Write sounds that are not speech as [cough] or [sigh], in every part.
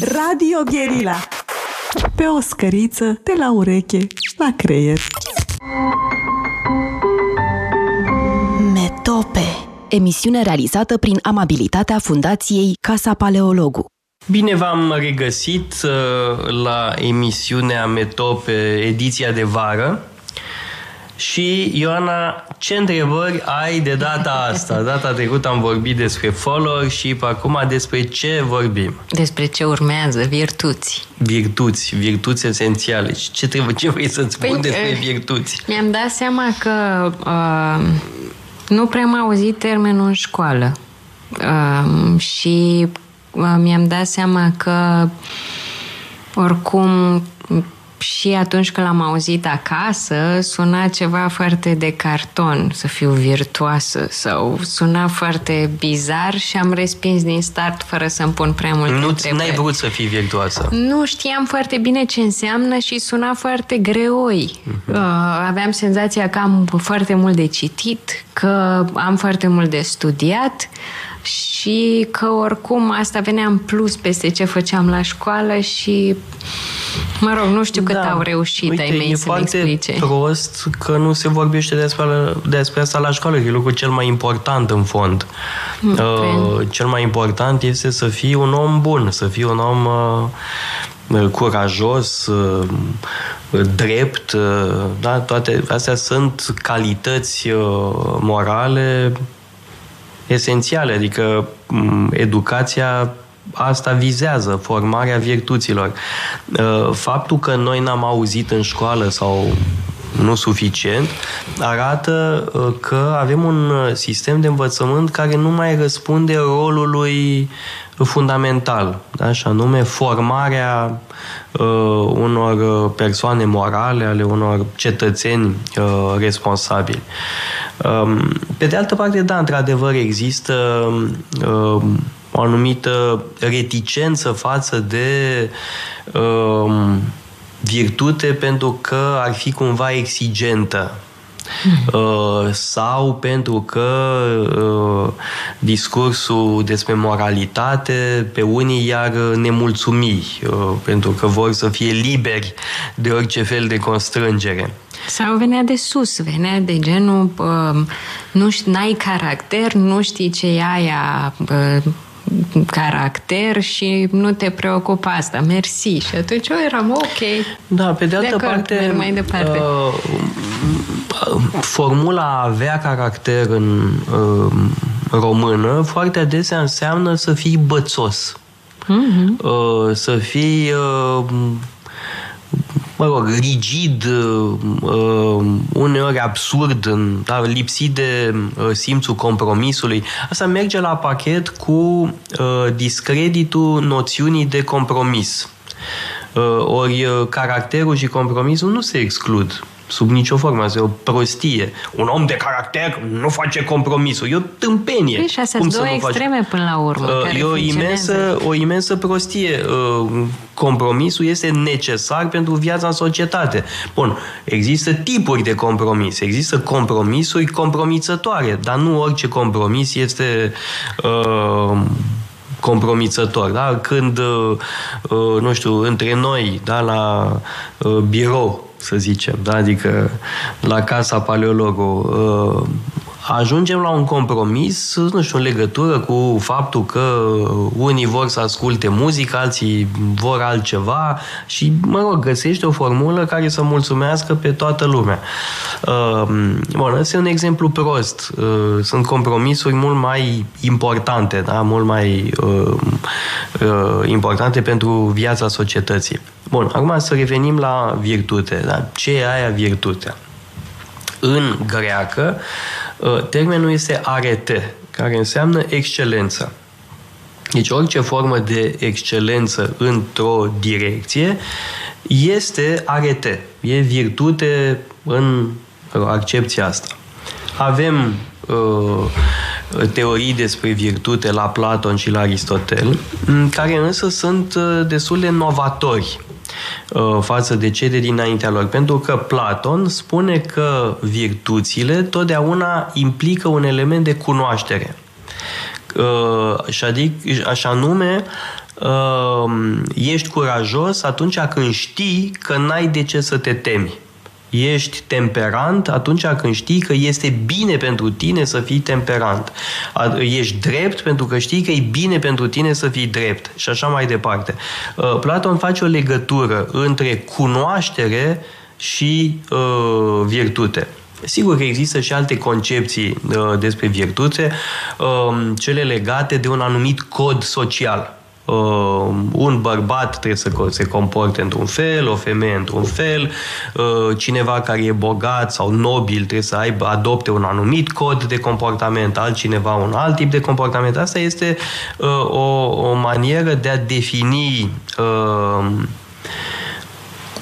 Radio Gherila Pe o scăriță de la ureche la creier. Metope. Emisiune realizată prin amabilitatea Fundației Casa Paleologu. Bine v-am regăsit uh, la emisiunea Metope, ediția de vară. Și, Ioana, ce întrebări ai de data asta? Data trecută am vorbit despre followership, acum despre ce vorbim? Despre ce urmează, virtuți. Virtuți, virtuți esențiale. Ce, trebuie, ce vrei să-ți spun păi, despre eh, virtuți? Mi-am dat seama că uh, nu prea am auzit termenul în școală. Uh, și uh, mi-am dat seama că oricum și atunci când l-am auzit acasă, suna ceva foarte de carton, să fiu virtuoasă, sau suna foarte bizar și am respins din start fără să-mi pun prea multe Nu întrebări. n-ai vrut să fii virtuoasă. Nu știam foarte bine ce înseamnă și suna foarte greoi. Uh-huh. Aveam senzația că am foarte mult de citit, că am foarte mult de studiat, și că oricum asta venea în plus peste ce făceam la școală și mă rog, nu știu cât da. au reușit Uite, ai mei să-mi explice. prost că nu se vorbește despre, despre asta la școală, că e lucrul cel mai important în fond. Mm, uh, cel mai important este să fii un om bun, să fii un om uh, curajos, uh, drept, uh, da? toate astea sunt calități uh, morale esențiale, adică educația asta vizează, formarea virtuților. Uh, faptul că noi n-am auzit în școală sau nu suficient, arată uh, că avem un sistem de învățământ care nu mai răspunde rolului fundamental, da? și anume formarea uh, unor persoane morale, ale unor cetățeni uh, responsabili. Um, pe de altă parte, da, într-adevăr, există uh, o anumită reticență față de uh, virtute pentru că ar fi cumva exigentă Uh, sau pentru că uh, discursul despre moralitate pe unii iar nemulțumi, uh, pentru că vor să fie liberi de orice fel de constrângere. Sau venea de sus, venea de genul uh, nu știi, n-ai caracter, nu știi ce e aia uh, caracter și nu te preocupa asta, mersi. Și atunci eu eram ok. Da, pe de altă de parte, mai departe. Uh, formula a avea caracter în uh, română foarte adesea înseamnă să fii bățos. Mm-hmm. Uh, să fii uh, mă rog, rigid, uh, uneori absurd, da, lipsit de uh, simțul compromisului. Asta merge la pachet cu uh, discreditul noțiunii de compromis. Ori caracterul și compromisul nu se exclud sub nicio formă. Asta e o prostie. Un om de caracter nu face compromisul. E o tâmpenie. Păi și astea Cum două extreme faci? până la urmă. Uh, e o imensă, o imensă prostie. Uh, compromisul este necesar pentru viața în societate. Bun, există tipuri de compromis. Există compromisuri compromisătoare, dar nu orice compromis este uh, compromisător. Da? Când, uh, uh, nu știu, între noi, da, la uh, birou, să zicem, da? adică la casa paleologului, uh, ajungem la un compromis, nu știu, în legătură cu faptul că unii vor să asculte muzică, alții vor altceva și, mă rog, găsește o formulă care să mulțumească pe toată lumea. Uh, bun, ăsta e un exemplu prost. Uh, sunt compromisuri mult mai importante, da? mult mai importante pentru viața societății. Bun, acum să revenim la virtute. Da? Ce e aia virtutea? În greacă, ă, termenul este arete, care înseamnă excelență. Deci orice formă de excelență într-o direcție este arete, e virtute în accepția asta. Avem uh, teorii despre virtute la Platon și la Aristotel, care însă sunt ă, destul de novatori Uh, față de cele dinaintea lor. Pentru că Platon spune că virtuțile totdeauna implică un element de cunoaștere. Uh, și adic, așa nume uh, ești curajos atunci când știi că n-ai de ce să te temi. Ești temperant atunci când știi că este bine pentru tine să fii temperant. Ești drept pentru că știi că e bine pentru tine să fii drept și așa mai departe. Uh, Platon face o legătură între cunoaștere și uh, virtute. Sigur că există și alte concepții uh, despre virtute, uh, cele legate de un anumit cod social. Uh, un bărbat trebuie să se comporte într-un fel, o femeie într-un fel, uh, cineva care e bogat sau nobil trebuie să aibă, adopte un anumit cod de comportament, altcineva un alt tip de comportament. Asta este uh, o, o manieră de a defini uh,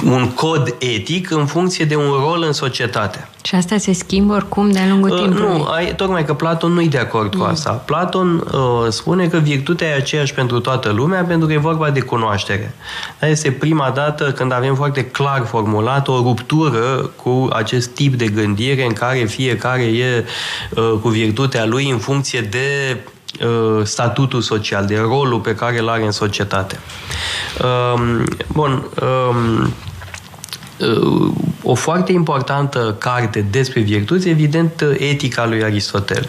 un cod etic în funcție de un rol în societate. Și asta se schimbă oricum de-a lungul uh, timpului? Nu, ai, tocmai că Platon nu e de acord mm. cu asta. Platon uh, spune că virtutea e aceeași pentru toată lumea pentru că e vorba de cunoaștere. Dar este prima dată când avem foarte clar formulat o ruptură cu acest tip de gândire în care fiecare e uh, cu virtutea lui în funcție de uh, statutul social, de rolul pe care îl are în societate. Um, bun, um, uh, o foarte importantă carte despre virtuți, evident, etica lui Aristotel.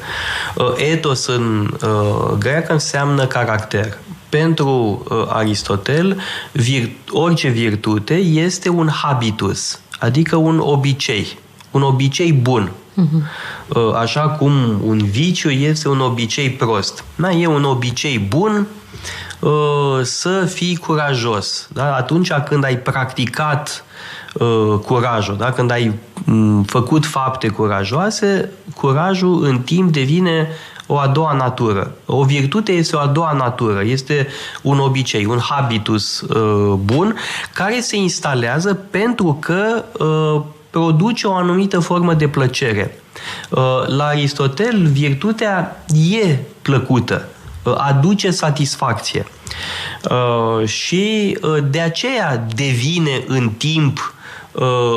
Uh, ethos în uh, greacă înseamnă caracter. Pentru Aristotel, vir- orice virtute este un habitus, adică un obicei, un obicei bun. Uh-huh. Așa cum un viciu este un obicei prost. Da, e un obicei bun Uh, să fii curajos. Da? Atunci când ai practicat uh, curajul, da? când ai mm, făcut fapte curajoase, curajul în timp devine o a doua natură. O virtute este o a doua natură, este un obicei, un habitus uh, bun care se instalează pentru că uh, produce o anumită formă de plăcere. Uh, la Aristotel, virtutea e plăcută aduce satisfacție. Uh, și uh, de aceea devine în timp uh,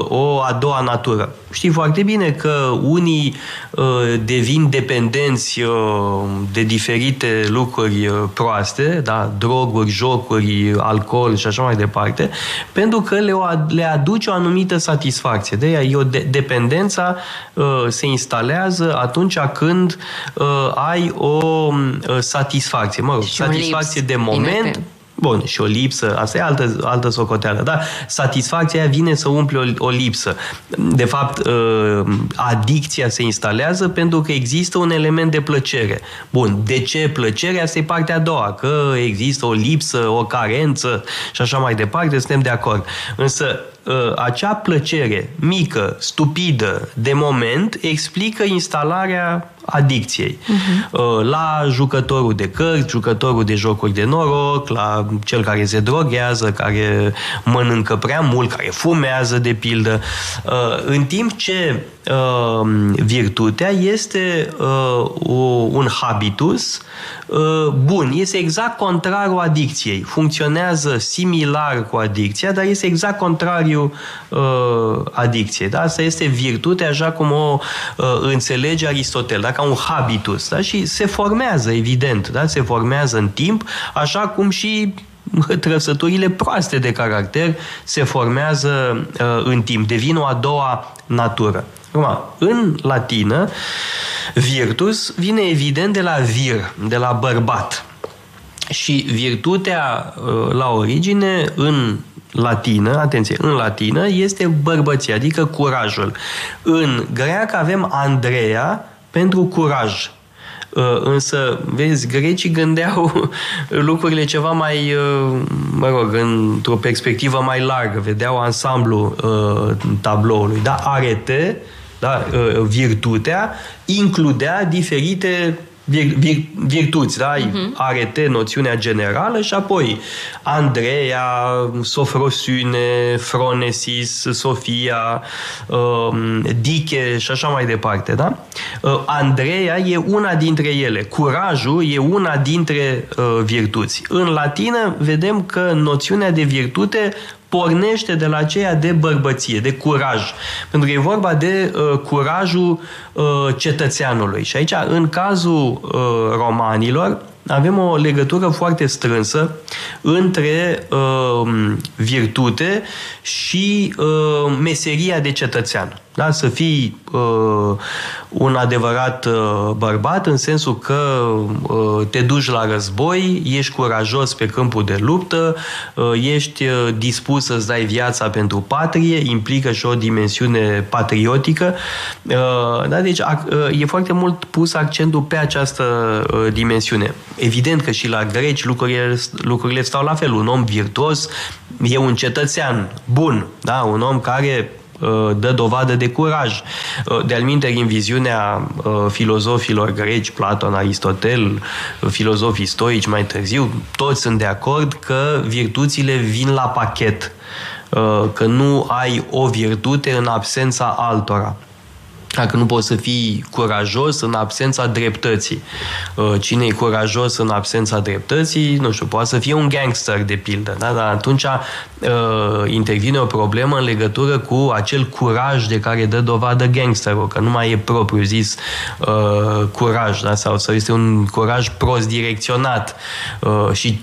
o a doua natură. Știi foarte bine că unii uh, devin dependenți uh, de diferite lucruri uh, proaste, da? droguri, jocuri, alcool și așa mai departe, pentru că le, le aduce o anumită satisfacție. De aia e o de- dependența uh, se instalează atunci când uh, ai o uh, satisfacție, mă rog, și satisfacție de moment. Inete Bun, și o lipsă, asta e altă, altă socoteală, da? Satisfacția vine să umple o, o lipsă. De fapt, uh, adicția se instalează pentru că există un element de plăcere. Bun, de ce plăcerea? Asta e partea a doua, că există o lipsă, o carență și așa mai departe, suntem de acord. Însă, uh, acea plăcere mică, stupidă, de moment, explică instalarea adicției. Uh-huh. La jucătorul de cărți, jucătorul de jocuri de noroc, la cel care se droghează, care mănâncă prea mult, care fumează, de pildă. Uh, în timp ce uh, virtutea este uh, un habitus bun, este exact contrarul adicției. Funcționează similar cu adicția, dar este exact contrariul adicției. Da? Asta este virtute așa cum o înțelege Aristotel. Dacă ca un habitus da? și se formează, evident, da? se formează în timp, așa cum și [laughs] trăsăturile proaste de caracter se formează uh, în timp, devin o a doua natură. Acum, în latină, virtus vine evident de la vir, de la bărbat. Și virtutea uh, la origine în latină, atenție, în latină este bărbăție, adică curajul. În greacă avem Andreea, pentru curaj. Uh, însă, vezi, grecii gândeau [laughs] lucrurile ceva mai, uh, mă rog, într-o perspectivă mai largă, vedeau ansamblu uh, tabloului. Da? Arete, da? virtutea, includea diferite vir, vir, virtuți, da? Uh-huh. Arete, noțiunea generală și apoi Andreea, Sofrosune, Fronesis, Sofia, uh, Diche și așa mai departe, da? Uh, Andreea e una dintre ele. Curajul e una dintre uh, virtuți. În latină vedem că noțiunea de virtute pornește de la aceea de bărbăție, de curaj. Pentru că e vorba de uh, curajul uh, cetățeanului. Și aici, în cazul uh, romanilor, avem o legătură foarte strânsă între uh, virtute și uh, meseria de cetățean. Da? Să fii uh, un adevărat uh, bărbat în sensul că uh, te duci la război, ești curajos pe câmpul de luptă, uh, ești uh, dispus să-ți dai viața pentru patrie, implică și o dimensiune patriotică. Uh, da? Deci uh, e foarte mult pus accentul pe această uh, dimensiune. Evident că și la greci lucrurile, lucrurile stau la fel. Un om virtuos e un cetățean bun, da? un om care Uh, dă dovadă de curaj. Uh, de-al în viziunea uh, filozofilor greci, Platon, Aristotel, filozofii stoici mai târziu, toți sunt de acord că virtuțile vin la pachet, că nu ai o virtute în absența altora dacă nu poți să fii curajos în absența dreptății. Uh, cine e curajos în absența dreptății, nu știu, poate să fie un gangster, de pildă, da? dar atunci uh, intervine o problemă în legătură cu acel curaj de care dă dovadă gangsterul, că nu mai e propriu zis uh, curaj, da? sau, sau este un curaj prost direcționat și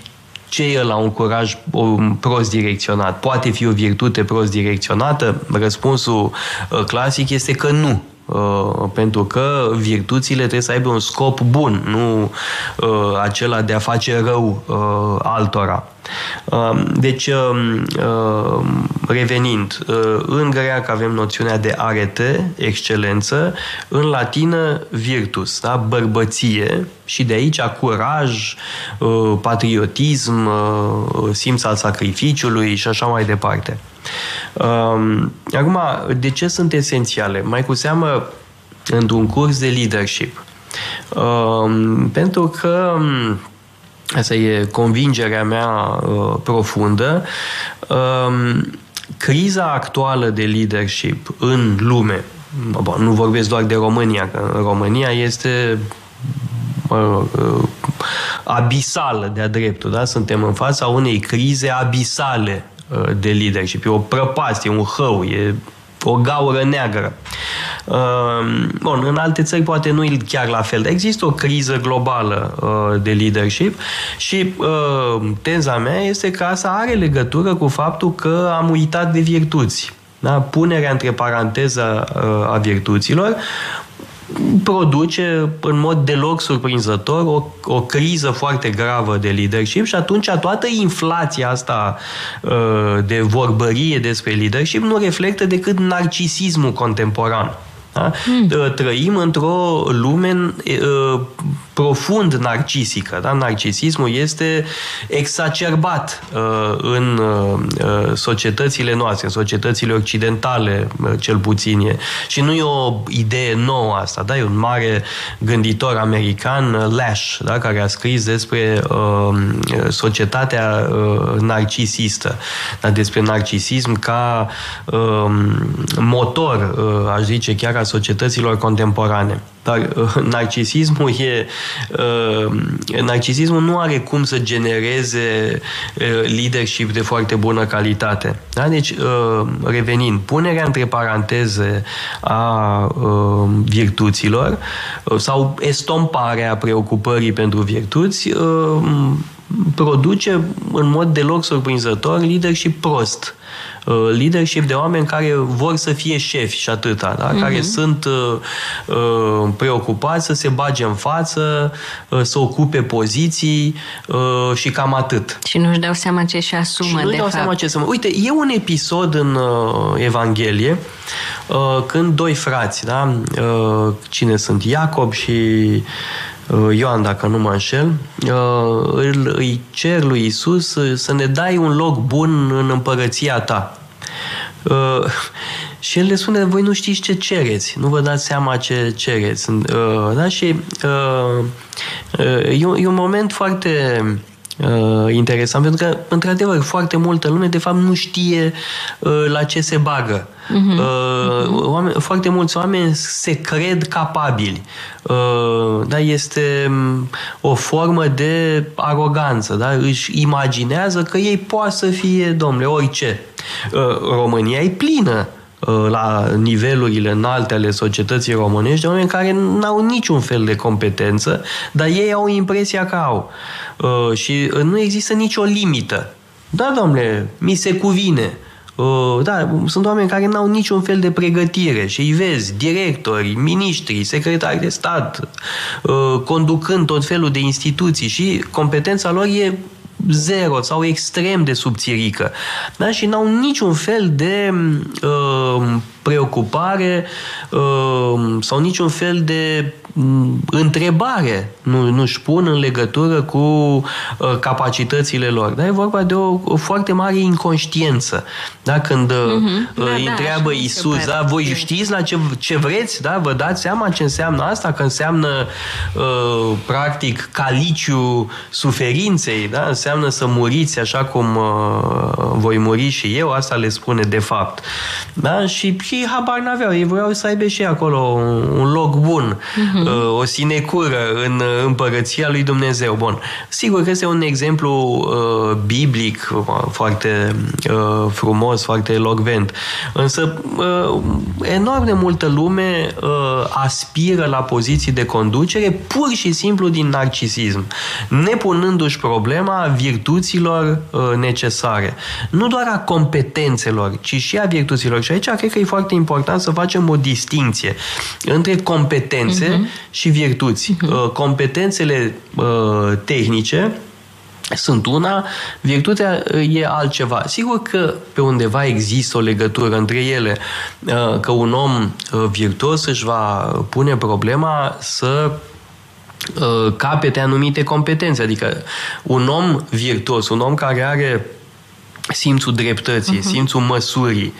ce e la un curaj prost direcționat? Poate fi o virtute prost direcționată? Răspunsul clasic este că nu. Uh, pentru că virtuțile trebuie să aibă un scop bun, nu uh, acela de a face rău uh, altora. Um, deci, um, um, revenind, în greacă avem noțiunea de arete, excelență, în latină virtus, da? bărbăție și de aici curaj, patriotism, simț al sacrificiului și așa mai departe. Um, acum, de ce sunt esențiale? Mai cu seamă într-un curs de leadership. Um, pentru că um, asta e convingerea mea uh, profundă. Um, criza actuală de leadership în lume, bun, nu vorbesc doar de România, că România este uh, abisală de-a dreptul, da? Suntem în fața unei crize abisale Uh, de leadership. E o prăpastie, un hău, e o gaură neagră. Uh, bun, în alte țări poate nu e chiar la fel, dar există o criză globală uh, de leadership și teza mea este că asta are legătură cu faptul că am uitat de virtuți. Da? Punerea între paranteză a virtuților produce în mod deloc surprinzător o, o criză foarte gravă de leadership și atunci toată inflația asta uh, de vorbărie despre leadership nu reflectă decât narcisismul contemporan. Da? Mm. Trăim într-o lume uh, profund narcisică. Da? Narcisismul este exacerbat uh, în uh, societățile noastre, în societățile occidentale, uh, cel puțin e. Și nu e o idee nouă asta. Da? E un mare gânditor american, uh, Lash, da? care a scris despre uh, societatea uh, narcisistă, da? despre narcisism ca uh, motor, uh, aș zice, chiar a societăților contemporane. Dar uh, narcisismul e... Uh, narcisismul nu are cum să genereze uh, leadership de foarte bună calitate. Da? Deci, uh, revenind, punerea între paranteze a uh, virtuților uh, sau estomparea preocupării pentru virtuți uh, produce în mod deloc surprinzător leadership prost. Uh, leadership de oameni care vor să fie șefi și atâta, da? uh-huh. care sunt uh, uh, preocupați să se bage în față, uh, să ocupe poziții uh, și cam atât. Și nu-și dau seama ce și asumă, și nu de dau fapt. seama ce să Uite, e un episod în uh, Evanghelie uh, când doi frați, da? Uh, cine sunt? Iacob și Uh, Ioan, dacă nu mă înșel, uh, îl, îi cer lui Isus să ne dai un loc bun în împărăția ta. Uh, și el le spune, voi nu știți ce cereți, nu vă dați seama ce cereți. Da? Și e un, e un moment foarte uh, interesant, pentru că, într-adevăr, foarte multă lume, de fapt, nu știe uh, la ce se bagă. Uh-huh. Uh, oameni, foarte mulți oameni se cred capabili. Uh, da, este um, o formă de aroganță. Da? Își imaginează că ei poate să fie, domnule, orice. Uh, România e plină uh, la nivelurile înalte ale societății românești, de oameni care n-au niciun fel de competență, dar ei au impresia că au. Uh, și nu există nicio limită. Da, domnule, mi se cuvine. Uh, da, sunt oameni care n-au niciun fel de pregătire și îi vezi, directori, miniștri, secretari de stat, uh, conducând tot felul de instituții și competența lor e zero sau extrem de subțirică. Da? Și n-au niciun fel de uh, preocupare uh, sau niciun fel de mm, întrebare nu, nu-și pun în legătură cu uh, capacitățile lor. Dar e vorba de o, o foarte mare inconștiență. Da? Când uh-huh. da, îi da, întreabă Iisus, da, voi știți la ce, ce vreți? Da? Vă dați seama ce înseamnă asta? Că înseamnă uh, practic caliciu suferinței, da? înseamnă să muriți așa cum uh, voi muri și eu, asta le spune de fapt. Da? Și, și ei habar n-aveau. Ei vreau să aibă și acolo un loc bun, uh-huh. O sinecură în împărăția lui Dumnezeu. Bun. Sigur că este un exemplu uh, biblic uh, foarte uh, frumos, foarte elocvent. Însă uh, enorm de multă lume uh, aspiră la poziții de conducere pur și simplu din narcisism, nepunându-și problema virtuților uh, necesare. Nu doar a competențelor, ci și a virtuților. Și aici cred că e foarte important să facem o distinție între competențe uh-huh. Și virtuți. Uh-huh. Competențele uh, tehnice sunt una, virtutea uh, e altceva. Sigur că pe undeva există o legătură între ele, că un om virtuos își va pune problema să capete anumite competențe. Adică un om virtuos, un om care are simțul dreptății, uh-huh. simțul măsurii,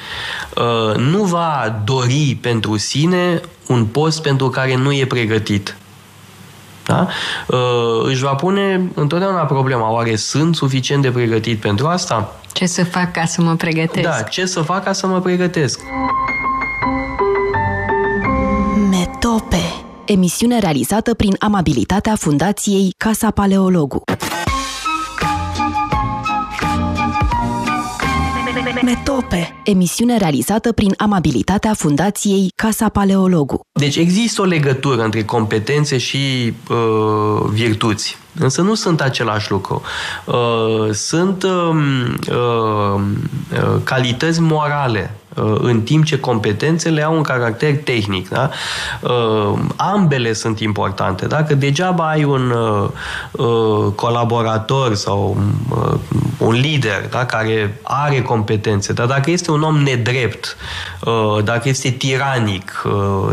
uh, nu va dori pentru sine un post pentru care nu e pregătit. Da? Uh, își va pune întotdeauna problema, oare sunt suficient de pregătit pentru asta? Ce să fac ca să mă pregătesc? Da, ce să fac ca să mă pregătesc? Metope Emisiune realizată prin amabilitatea Fundației Casa Paleologu. Metope. Emisiune realizată prin amabilitatea Fundației Casa Paleologu. Deci există o legătură între competențe și uh, virtuți. Însă nu sunt același lucru. Uh, sunt uh, uh, calități morale Uh, în timp ce competențele au un caracter tehnic. Da? Uh, ambele sunt importante. Dacă degeaba ai un uh, colaborator sau un lider da? care are competențe, dar dacă este un om nedrept, dacă este tiranic,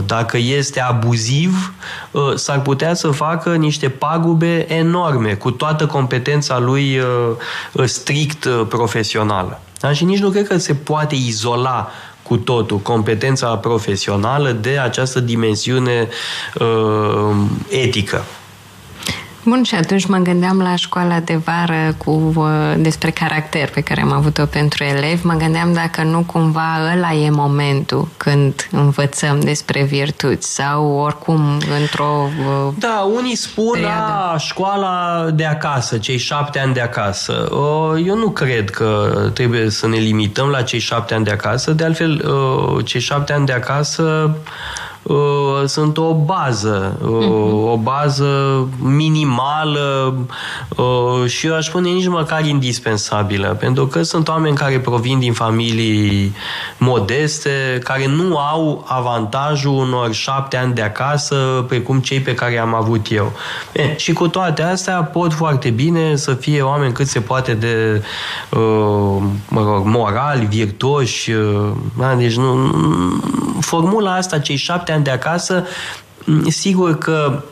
dacă este abuziv, s-ar putea să facă niște pagube enorme cu toată competența lui strict profesională. Da? Și nici nu cred că se poate izola cu totul competența profesională de această dimensiune uh, etică. Bun, și atunci mă gândeam la școala de vară cu uh, despre caracter pe care am avut-o pentru elevi. Mă gândeam dacă nu cumva ăla e momentul când învățăm despre virtuți sau oricum într-o uh, Da, unii spun perioadă. la școala de acasă, cei șapte ani de acasă. Uh, eu nu cred că trebuie să ne limităm la cei șapte ani de acasă. De altfel, uh, cei șapte ani de acasă uh, sunt o bază, uh, uh-huh. o bază minimală uh, și eu aș spune nici măcar indispensabilă, pentru că sunt oameni care provin din familii modeste, care nu au avantajul unor șapte ani de acasă, precum cei pe care am avut eu. E, și cu toate astea pot foarte bine să fie oameni cât se poate de uh, mă rog, morali, virtuoși. Uh, da? Deci nu, formula asta, cei șapte ani de acasă, sigur că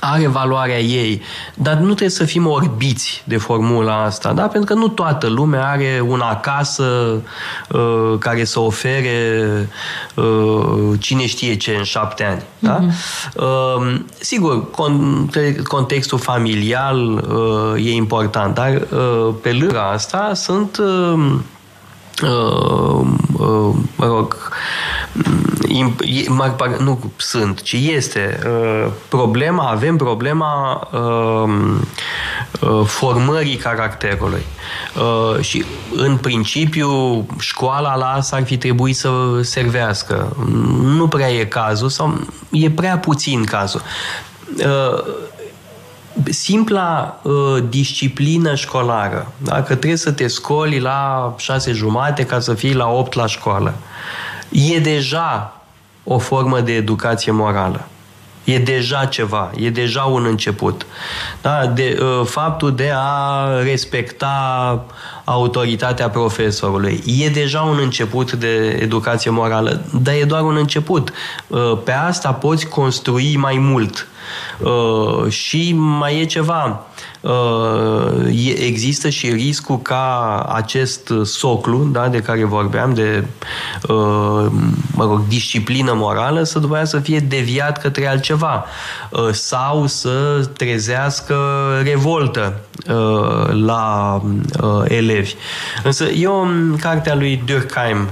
are valoarea ei, dar nu trebuie să fim orbiți de formula asta, da? pentru că nu toată lumea are un acasă uh, care să ofere uh, cine știe ce în șapte ani. Da? Mm-hmm. Uh, sigur, con- contextul familial uh, e important, dar uh, pe lângă asta sunt uh, uh, uh, mă rog, nu sunt, ci este uh, problema, avem problema uh, formării caracterului. Și, în principiu, școala la asta ar fi trebuit să servească. Nu prea e cazul sau e prea puțin cazul simpla uh, disciplină școlară, da? că trebuie să te scoli la șase jumate ca să fii la opt la școală, e deja o formă de educație morală. E deja ceva, e deja un început. Da? De, uh, faptul de a respecta autoritatea profesorului e deja un început de educație morală, dar e doar un început. Uh, pe asta poți construi mai mult. Uh, și mai e ceva. Uh, există și riscul ca acest soclu da, de care vorbeam, de uh, mă rog, disciplină morală, să după aceea să fie deviat către altceva sau să trezească revoltă la elevi. Însă eu, în cartea lui Durkheim,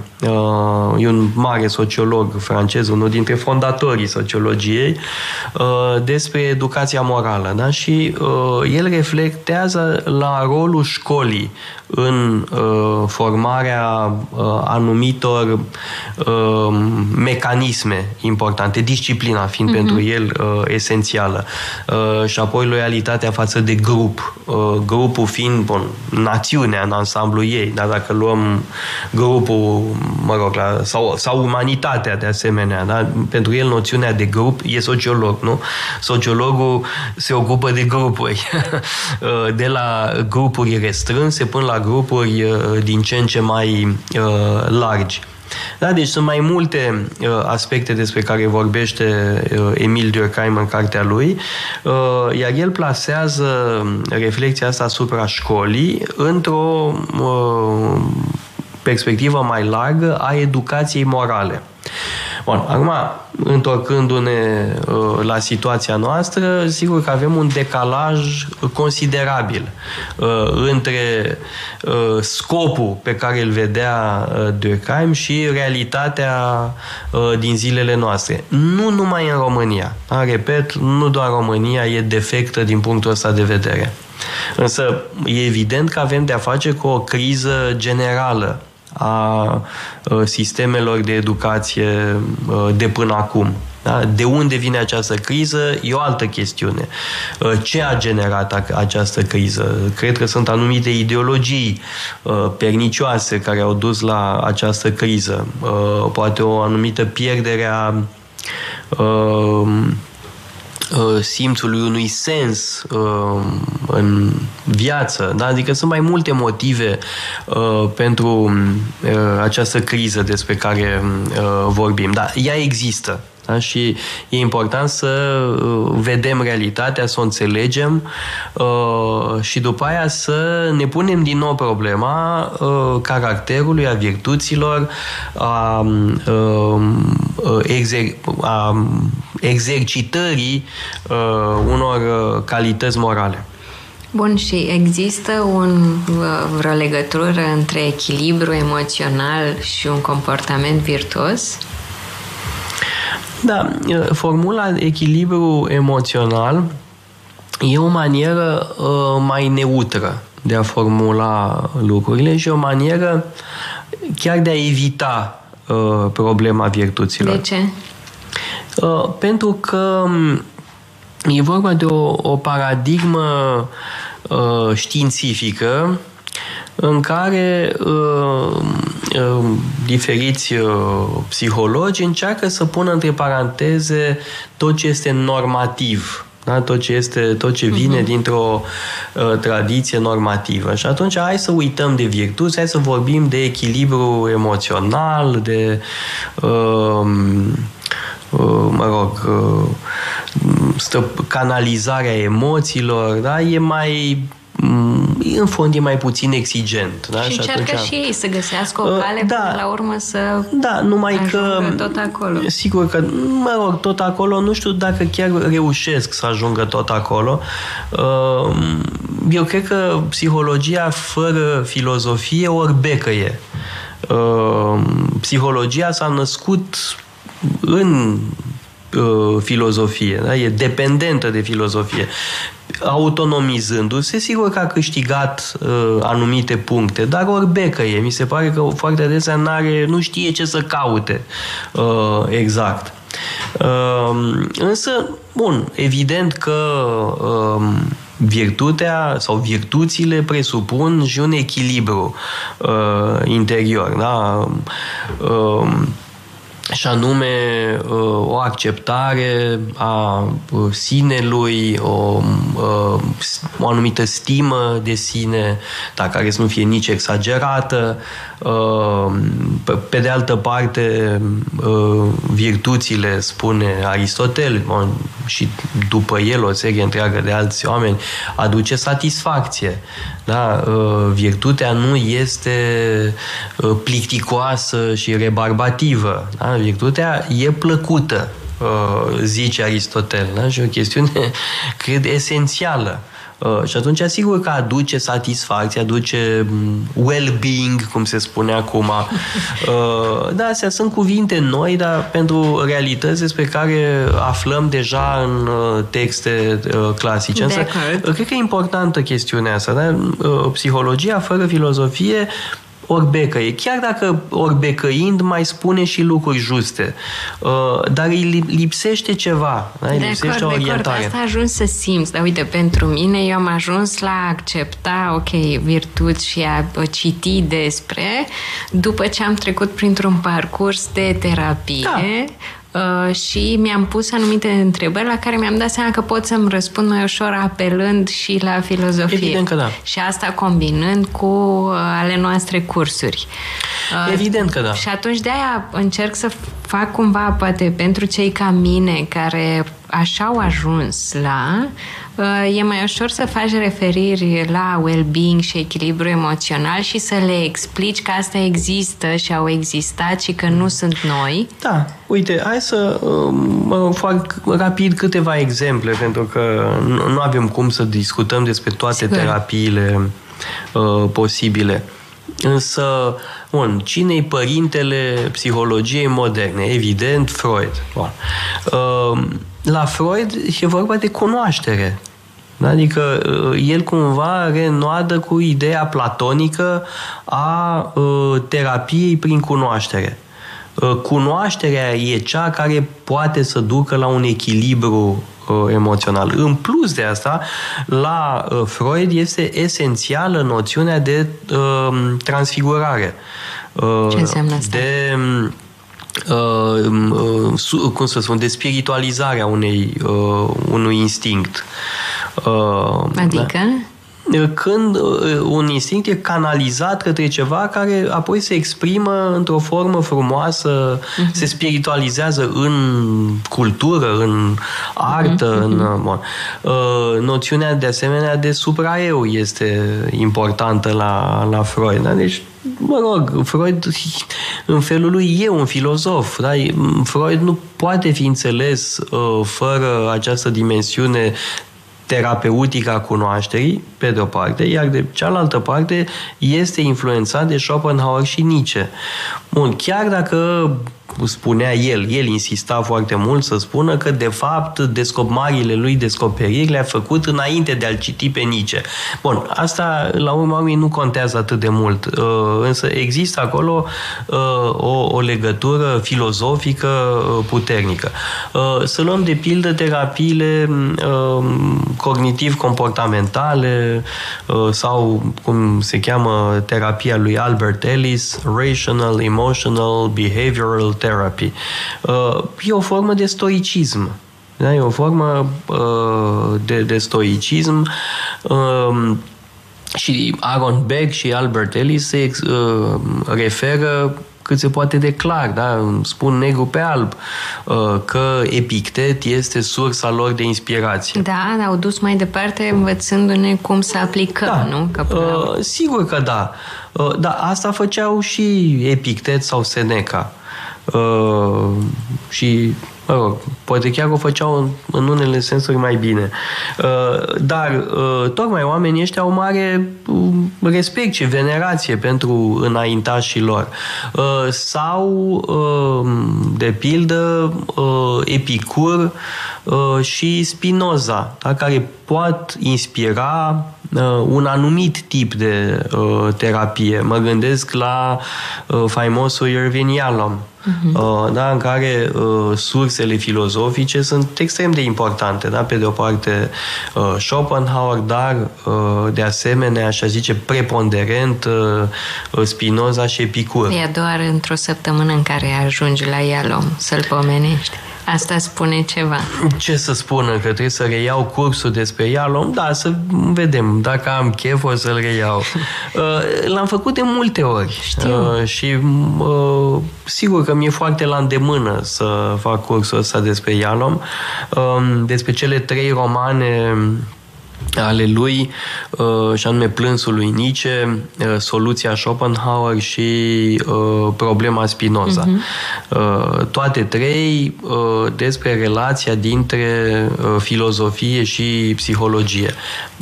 e un mare sociolog francez, unul dintre fondatorii sociologiei, despre educația morală. Da? Și el reflectează la rolul școlii în uh, formarea uh, anumitor uh, mecanisme importante, disciplina fiind uh-huh. pentru el uh, esențială uh, și apoi loialitatea față de grup, uh, grupul fiind, bun, națiunea în ansamblu ei, dar dacă luăm grupul, mă rog, la, sau, sau umanitatea de asemenea, da? pentru el noțiunea de grup e sociolog, nu? Sociologul se ocupă de grupuri, [laughs] uh, de la grupuri restrânse până la grupuri uh, din ce în ce mai uh, largi. Da, deci sunt mai multe uh, aspecte despre care vorbește uh, Emil Durkheim în cartea lui, uh, iar el plasează reflexia asta asupra școlii într-o uh, perspectivă mai largă a educației morale. Bun, acum, întorcându-ne uh, la situația noastră, sigur că avem un decalaj considerabil uh, între uh, scopul pe care îl vedea uh, Durkheim și realitatea uh, din zilele noastre. Nu numai în România. Da? Repet, nu doar România e defectă din punctul ăsta de vedere. Însă e evident că avem de-a face cu o criză generală a sistemelor de educație de până acum. Da? De unde vine această criză e o altă chestiune. Ce a generat această criză? Cred că sunt anumite ideologii pernicioase care au dus la această criză. Poate o anumită pierdere a Uh, simțului unui sens uh, în viață. Da? Adică sunt mai multe motive uh, pentru această criză despre care vorbim. Dar ea există. Da? Și e important să uh, vedem realitatea, să o înțelegem uh, și după aia să ne punem din nou problema uh, caracterului, a virtuților, a, um, exer- a exercitării unor calități morale. Bun, și există un, vreo legătură între echilibru emoțional și un comportament virtuos? Da, formula echilibru emoțional e o manieră uh, mai neutră de a formula lucrurile și o manieră chiar de a evita uh, problema virtuților. De ce? Uh, pentru că um, e vorba de o, o paradigmă uh, științifică în care uh, uh, diferiți uh, psihologi încearcă să pună între paranteze tot ce este normativ. Da? Tot ce este, tot ce vine uh-huh. dintr-o uh, tradiție normativă. Și atunci hai să uităm de virtuți, hai să vorbim de echilibru emoțional, de uh, uh, mă rog, uh, stă, canalizarea emoțiilor, da? E mai Mm, în fond e mai puțin exigent. Da? Și, și încearcă atunci, și ei să găsească o uh, cale da, până la urmă să Da, numai că tot acolo. Sigur că, mă rog, tot acolo, nu știu dacă chiar reușesc să ajungă tot acolo. Uh, eu cred că psihologia fără filozofie ori becă e. Uh, psihologia s-a născut în filozofie, da? e dependentă de filozofie. Autonomizându-se, sigur că a câștigat uh, anumite puncte, dar orbecă e. Mi se pare că foarte adesea n-are, nu știe ce să caute uh, exact. Uh, însă, bun, evident că uh, virtutea sau virtuțile presupun și un echilibru uh, interior. Da? Uh, și anume uh, o acceptare a uh, sinelui, o, uh, o anumită stimă de sine, dar care să nu fie nici exagerată. Pe de altă parte, virtuțile, spune Aristotel, și după el o serie întreagă de alți oameni, aduce satisfacție. Da? Virtutea nu este plicticoasă și rebarbativă. Da? Virtutea e plăcută, uh, zice Aristotel, da? și o chestiune, [laughs] cred, esențială. Uh, și atunci, sigur că aduce satisfacție, aduce mm, well-being, cum se spune acum. Uh, [laughs] da, astea sunt cuvinte noi, dar pentru realități despre care aflăm deja în texte clasice. Însă, cred că e importantă chestiunea asta. Da? Psihologia fără filozofie orbecăie, chiar dacă orbecăind mai spune și lucruri juste, uh, dar îi lipsește ceva, da? îi de lipsește acord, o orientare. De acord, asta ajuns să simți, dar uite, pentru mine eu am ajuns la a accepta, ok, virtuți și a citi despre, după ce am trecut printr-un parcurs de terapie, da Uh, și mi-am pus anumite întrebări la care mi-am dat seama că pot să-mi răspund mai ușor apelând și la filozofie. Evident că da. Și asta combinând cu uh, ale noastre cursuri. Uh, Evident că da. Și atunci de-aia încerc să fac cumva, poate pentru cei ca mine, care așa au ajuns la, uh, e mai ușor să faci referiri la well-being și echilibru emoțional și să le explici că asta există și au existat și că nu sunt noi. Da, uite, hai să mă fac rapid câteva exemple, pentru că nu avem cum să discutăm despre toate Sigur. terapiile uh, posibile. Însă, bun, cine-i părintele psihologiei moderne? Evident, Freud. Bun. Uh, la Freud e vorba de cunoaștere. Adică uh, el cumva renoadă cu ideea platonică a uh, terapiei prin cunoaștere. Uh, cunoașterea e cea care poate să ducă la un echilibru emoțional. În plus de asta, la Freud este esențială noțiunea de transfigurare. Ce înseamnă asta? De Uh, uh, cum să spun, de spiritualizarea unei, uh, unui instinct. Uh, adică? Da? Când uh, un instinct e canalizat către ceva care apoi se exprimă într-o formă frumoasă, uh-huh. se spiritualizează în cultură, în artă, uh-huh. în... Uh, bun. Uh, noțiunea de asemenea de supraeu este importantă la, la Freud. Da? Deci mă rog, Freud în felul lui e un filozof. Da? Freud nu poate fi înțeles uh, fără această dimensiune terapeutică a cunoașterii, pe de o parte, iar de cealaltă parte este influențat de Schopenhauer și Nietzsche. Bun, chiar dacă spunea el, el insista foarte mult să spună că de fapt descop marile lui descoperiri le-a făcut înainte de a-l citi pe Nietzsche. Bun, asta la urma urmei nu contează atât de mult, uh, însă există acolo uh, o, o legătură filozofică uh, puternică. Să luăm de pildă terapiile cognitiv-comportamentale sau cum se cheamă terapia lui Albert Ellis, Rational, Emotional, Behavioral therapy. Uh, e o formă de stoicism. Da? E o formă uh, de, de stoicism um, și Aaron Beck și Albert Ellis se uh, referă cât se poate de clar, da? spun negru pe alb, că Epictet este sursa lor de inspirație. Da, au dus mai departe învățându-ne cum să aplicăm, da. nu? Că uh, sigur că da. Uh, dar asta făceau și Epictet sau Seneca. Uh, și mă rog, poate chiar o făceau în unele sensuri mai bine. Uh, dar uh, tocmai oamenii ăștia au mare uh, respect și venerație pentru înaintașii lor. Sau, de pildă, Epicur și Spinoza, da, care pot inspira un anumit tip de terapie. Mă gândesc la faimosul Irvin Yalom, uh-huh. da, în care uh, sursele filozofice sunt extrem de importante. Da? Pe de o parte uh, Schopenhauer, dar uh, de asemenea, așa zice, preponderent uh, Spinoza și Epicur. E doar într-o săptămână în care ajungi la Ialom să-l pomenești. Asta spune ceva. Ce să spună? Că trebuie să reiau cursul despre Ialom? Da, să vedem. Dacă am chef, o să-l reiau. [laughs] Uh, l-am făcut de multe ori. Știu. Uh, și uh, sigur că mi-e foarte la îndemână să fac cursul ăsta despre Ialom. Um, despre cele trei romane ale lui, uh, și anume Plânsul lui Nietzsche, uh, Soluția Schopenhauer și uh, Problema Spinoza. Uh-huh. Toate trei despre relația dintre filozofie și psihologie.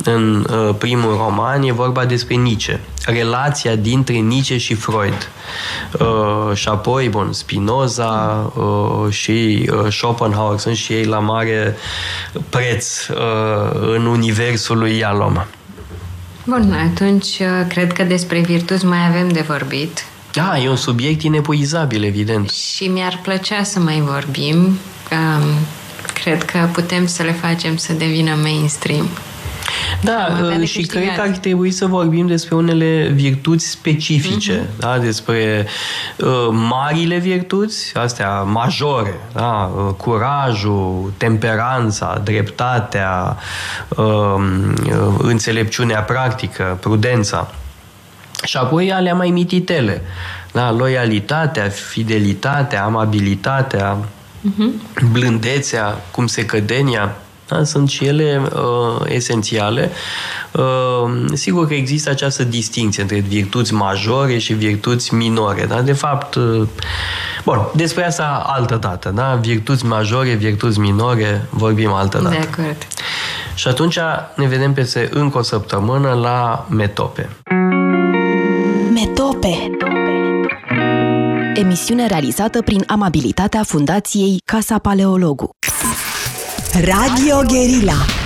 În primul roman e vorba despre Nietzsche, relația dintre Nietzsche și Freud. Și apoi, bun, Spinoza și Schopenhauer sunt și ei la mare preț în univers versul lui Ialom. Bun, atunci uh, cred că despre virtuți mai avem de vorbit. Da, e un subiect inepuizabil, evident. Și mi-ar plăcea să mai vorbim. Um, cred că putem să le facem să devină mainstream. Da, uh, și cred că ar trebui să vorbim despre unele virtuți specifice, uh-huh. da? despre uh, marile virtuți, astea majore, da? Uh, curajul, temperanța, dreptatea, uh, uh, înțelepciunea practică, prudența. Și apoi alea mai mititele, da? loialitatea, fidelitatea, amabilitatea, uh-huh. blândețea, cum se cădenia, da? Sunt și ele uh, esențiale. Uh, sigur că există această distinție între virtuți majore și virtuți minore. Da? De fapt, uh, bun, despre asta altă dată. Da? Virtuți majore, virtuți minore, vorbim altă dată. De acord. Și atunci ne vedem peste încă o săptămână la Metope. Metope Emisiune realizată prin amabilitatea Fundației Casa Paleologu. Radio Guerilla